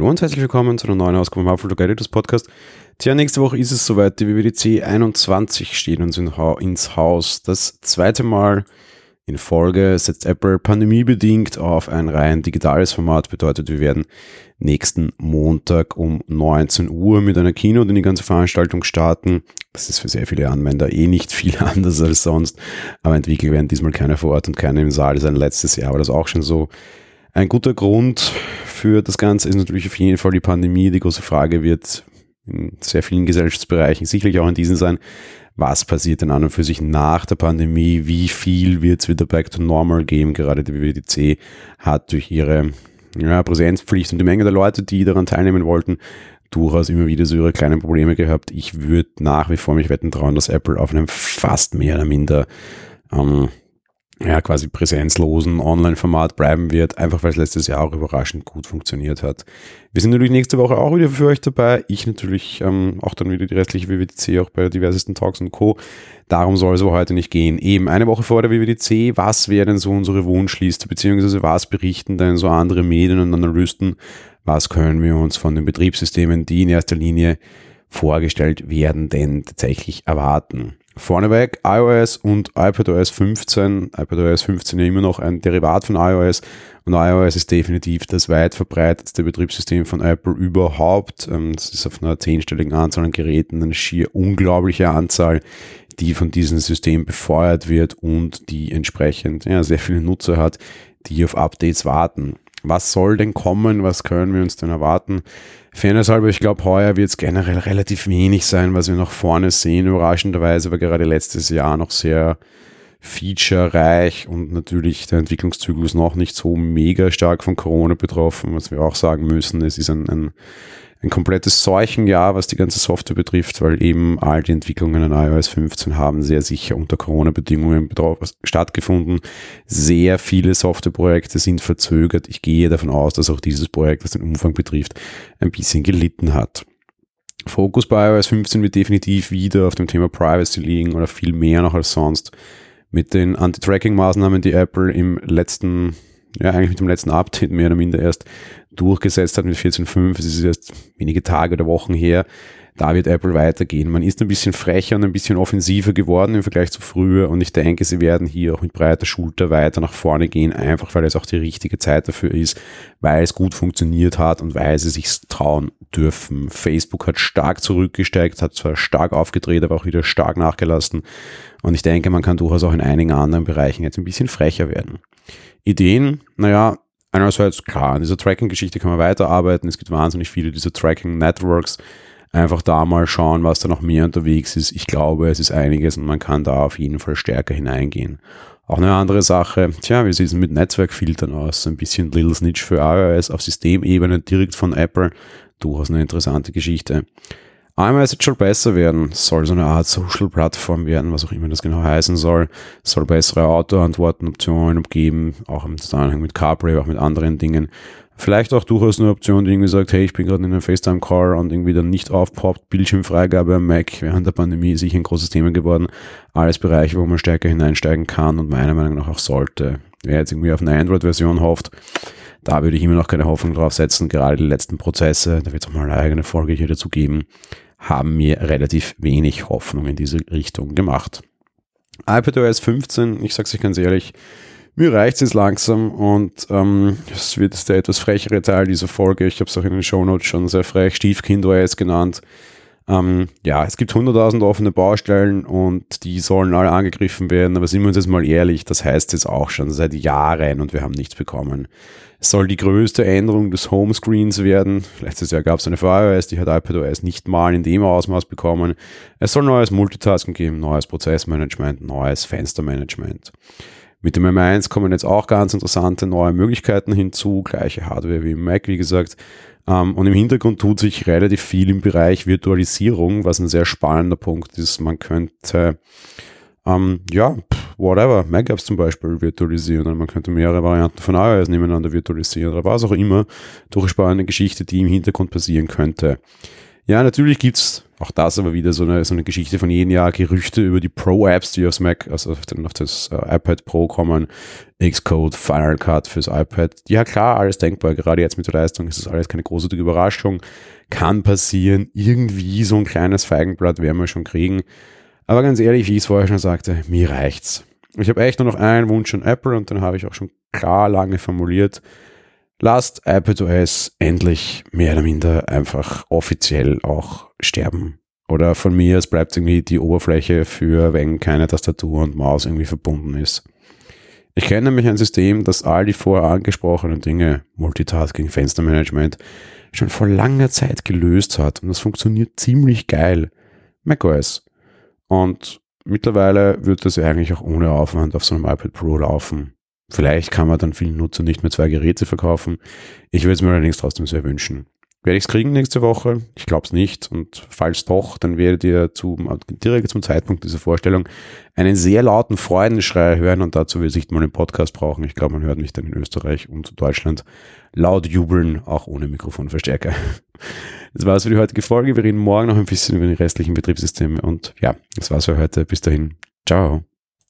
Hallo und herzlich willkommen zu einer neuen Ausgabe vom Hufflepuff Editors Podcast. Tja, nächste Woche ist es soweit, die WWDC 21 steht uns ins Haus. Das zweite Mal in Folge setzt Apple pandemiebedingt auf ein rein digitales Format. Bedeutet, wir werden nächsten Montag um 19 Uhr mit einer Keynote in die ganze Veranstaltung starten. Das ist für sehr viele Anwender eh nicht viel anders als sonst. Aber entwickelt werden diesmal keiner vor Ort und keiner im Saal. Das ist ein letztes Jahr war das auch schon so. Ein guter Grund für das Ganze ist natürlich auf jeden Fall die Pandemie. Die große Frage wird in sehr vielen Gesellschaftsbereichen sicherlich auch in diesen sein, was passiert denn an und für sich nach der Pandemie, wie viel wird es wieder back to normal geben, gerade die WWDC hat durch ihre ja, Präsenzpflicht und die Menge der Leute, die daran teilnehmen wollten, durchaus immer wieder so ihre kleinen Probleme gehabt. Ich würde nach wie vor mich wetten trauen, dass Apple auf einem fast mehr oder minder ähm, ja, quasi präsenzlosen Online-Format bleiben wird, einfach weil es letztes Jahr auch überraschend gut funktioniert hat. Wir sind natürlich nächste Woche auch wieder für euch dabei. Ich natürlich ähm, auch dann wieder die restliche WWDC, auch bei diversesten Talks und Co. Darum soll es aber heute nicht gehen. Eben eine Woche vor der WWDC, was wäre denn so unsere Wunschliste, beziehungsweise was berichten denn so andere Medien und Analysten, was können wir uns von den Betriebssystemen, die in erster Linie vorgestellt werden, denn tatsächlich erwarten. Vorneweg iOS und iPadOS 15. iPadOS 15 ja immer noch ein Derivat von iOS und iOS ist definitiv das weit verbreitetste Betriebssystem von Apple überhaupt. Ähm, das ist auf einer zehnstelligen Anzahl an Geräten eine schier unglaubliche Anzahl, die von diesem System befeuert wird und die entsprechend ja, sehr viele Nutzer hat, die auf Updates warten. Was soll denn kommen? Was können wir uns denn erwarten? Fairness ich glaube, heuer wird es generell relativ wenig sein, was wir nach vorne sehen. Überraschenderweise war gerade letztes Jahr noch sehr featurereich und natürlich der Entwicklungszyklus noch nicht so mega stark von Corona betroffen, was wir auch sagen müssen. Es ist ein, ein ein komplettes Seuchenjahr, was die ganze Software betrifft, weil eben all die Entwicklungen an iOS 15 haben sehr sicher unter Corona-Bedingungen stattgefunden. Sehr viele Softwareprojekte sind verzögert. Ich gehe davon aus, dass auch dieses Projekt, was den Umfang betrifft, ein bisschen gelitten hat. Fokus bei iOS 15 wird definitiv wieder auf dem Thema Privacy liegen oder viel mehr noch als sonst. Mit den Anti-Tracking-Maßnahmen, die Apple im letzten ja, eigentlich mit dem letzten Update mehr oder minder erst durchgesetzt hat mit 14.5. Es ist erst wenige Tage oder Wochen her. Da wird Apple weitergehen. Man ist ein bisschen frecher und ein bisschen offensiver geworden im Vergleich zu früher und ich denke, sie werden hier auch mit breiter Schulter weiter nach vorne gehen, einfach weil es auch die richtige Zeit dafür ist, weil es gut funktioniert hat und weil sie sich trauen dürfen. Facebook hat stark zurückgesteigt, hat zwar stark aufgedreht, aber auch wieder stark nachgelassen und ich denke, man kann durchaus auch in einigen anderen Bereichen jetzt ein bisschen frecher werden. Ideen, naja, einerseits klar, an dieser Tracking-Geschichte kann man weiterarbeiten. Es gibt wahnsinnig viele dieser Tracking-Networks. Einfach da mal schauen, was da noch mehr unterwegs ist. Ich glaube, es ist einiges und man kann da auf jeden Fall stärker hineingehen. Auch eine andere Sache, tja, wie sieht es mit Netzwerkfiltern aus? Ein bisschen Little Snitch für iOS auf Systemebene direkt von Apple. Durchaus eine interessante Geschichte iMessage soll besser werden, soll so eine Art Social-Plattform werden, was auch immer das genau heißen soll, soll bessere Auto-Antworten-Optionen geben, auch im Zusammenhang mit CarPlay, auch mit anderen Dingen. Vielleicht auch durchaus eine Option, die irgendwie sagt, hey, ich bin gerade in einem FaceTime-Call und irgendwie dann nicht aufpoppt, Bildschirmfreigabe am Mac während der Pandemie ist sicher ein großes Thema geworden. Alles Bereiche, wo man stärker hineinsteigen kann und meiner Meinung nach auch sollte. Wer jetzt irgendwie auf eine Android-Version hofft, da würde ich immer noch keine Hoffnung drauf setzen. Gerade die letzten Prozesse, da wird es auch mal eine eigene Folge hier dazu geben, haben mir relativ wenig Hoffnung in diese Richtung gemacht. iPadOS 15, ich sage es euch ganz ehrlich, mir reicht es jetzt langsam und ähm, es wird jetzt der etwas frechere Teil dieser Folge. Ich habe es auch in den Shownotes schon sehr frech Stiefkind OS genannt. Ähm, ja, es gibt 100.000 offene Baustellen und die sollen alle angegriffen werden, aber sind wir uns jetzt mal ehrlich, das heißt jetzt auch schon seit Jahren und wir haben nichts bekommen. Es soll die größte Änderung des Homescreens werden. Letztes Jahr gab es eine für iOS, die hat iPadOS nicht mal in dem Ausmaß bekommen. Es soll neues Multitasking geben, neues Prozessmanagement, neues Fenstermanagement. Mit dem M1 kommen jetzt auch ganz interessante neue Möglichkeiten hinzu, gleiche Hardware wie im Mac, wie gesagt. Ähm, und im Hintergrund tut sich relativ viel im Bereich Virtualisierung, was ein sehr spannender Punkt ist. Man könnte, ähm, ja, whatever, Mac-Apps zum Beispiel virtualisieren oder man könnte mehrere Varianten von iOS nebeneinander virtualisieren oder was auch immer. Durch spannende Geschichte, die im Hintergrund passieren könnte. Ja, natürlich gibt es Auch das aber wieder so eine, so eine Geschichte von jedem Jahr. Gerüchte über die Pro-Apps, die aufs Mac, also auf, den, auf das äh, iPad Pro kommen. Xcode, Final Cut fürs iPad. Ja klar, alles denkbar. Gerade jetzt mit der Leistung ist das alles keine großartige Überraschung. Kann passieren. Irgendwie so ein kleines Feigenblatt werden wir schon kriegen. Aber ganz ehrlich, wie ich es vorher schon sagte, mir reicht's. Ich habe echt nur noch einen Wunsch an Apple und den habe ich auch schon klar lange formuliert. Lasst iPadOS endlich mehr oder minder einfach offiziell auch sterben. Oder von mir, es bleibt irgendwie die Oberfläche für, wenn keine Tastatur und Maus irgendwie verbunden ist. Ich kenne nämlich ein System, das all die vorher angesprochenen Dinge, Multitasking, Fenstermanagement, schon vor langer Zeit gelöst hat und das funktioniert ziemlich geil. macOS. Und mittlerweile wird das eigentlich auch ohne Aufwand auf so einem iPad Pro laufen. Vielleicht kann man dann vielen Nutzern nicht mehr zwei Geräte verkaufen. Ich würde es mir allerdings trotzdem sehr wünschen. Werde ich es kriegen nächste Woche? Ich glaube es nicht. Und falls doch, dann werdet ihr zum, direkt zum Zeitpunkt dieser Vorstellung einen sehr lauten Freudenschrei hören und dazu will ich nicht mal einen Podcast brauchen. Ich glaube, man hört mich dann in Österreich und Deutschland laut jubeln, auch ohne Mikrofonverstärker. Das war's für die heutige Folge. Wir reden morgen noch ein bisschen über die restlichen Betriebssysteme und ja, das war's für heute. Bis dahin. Ciao.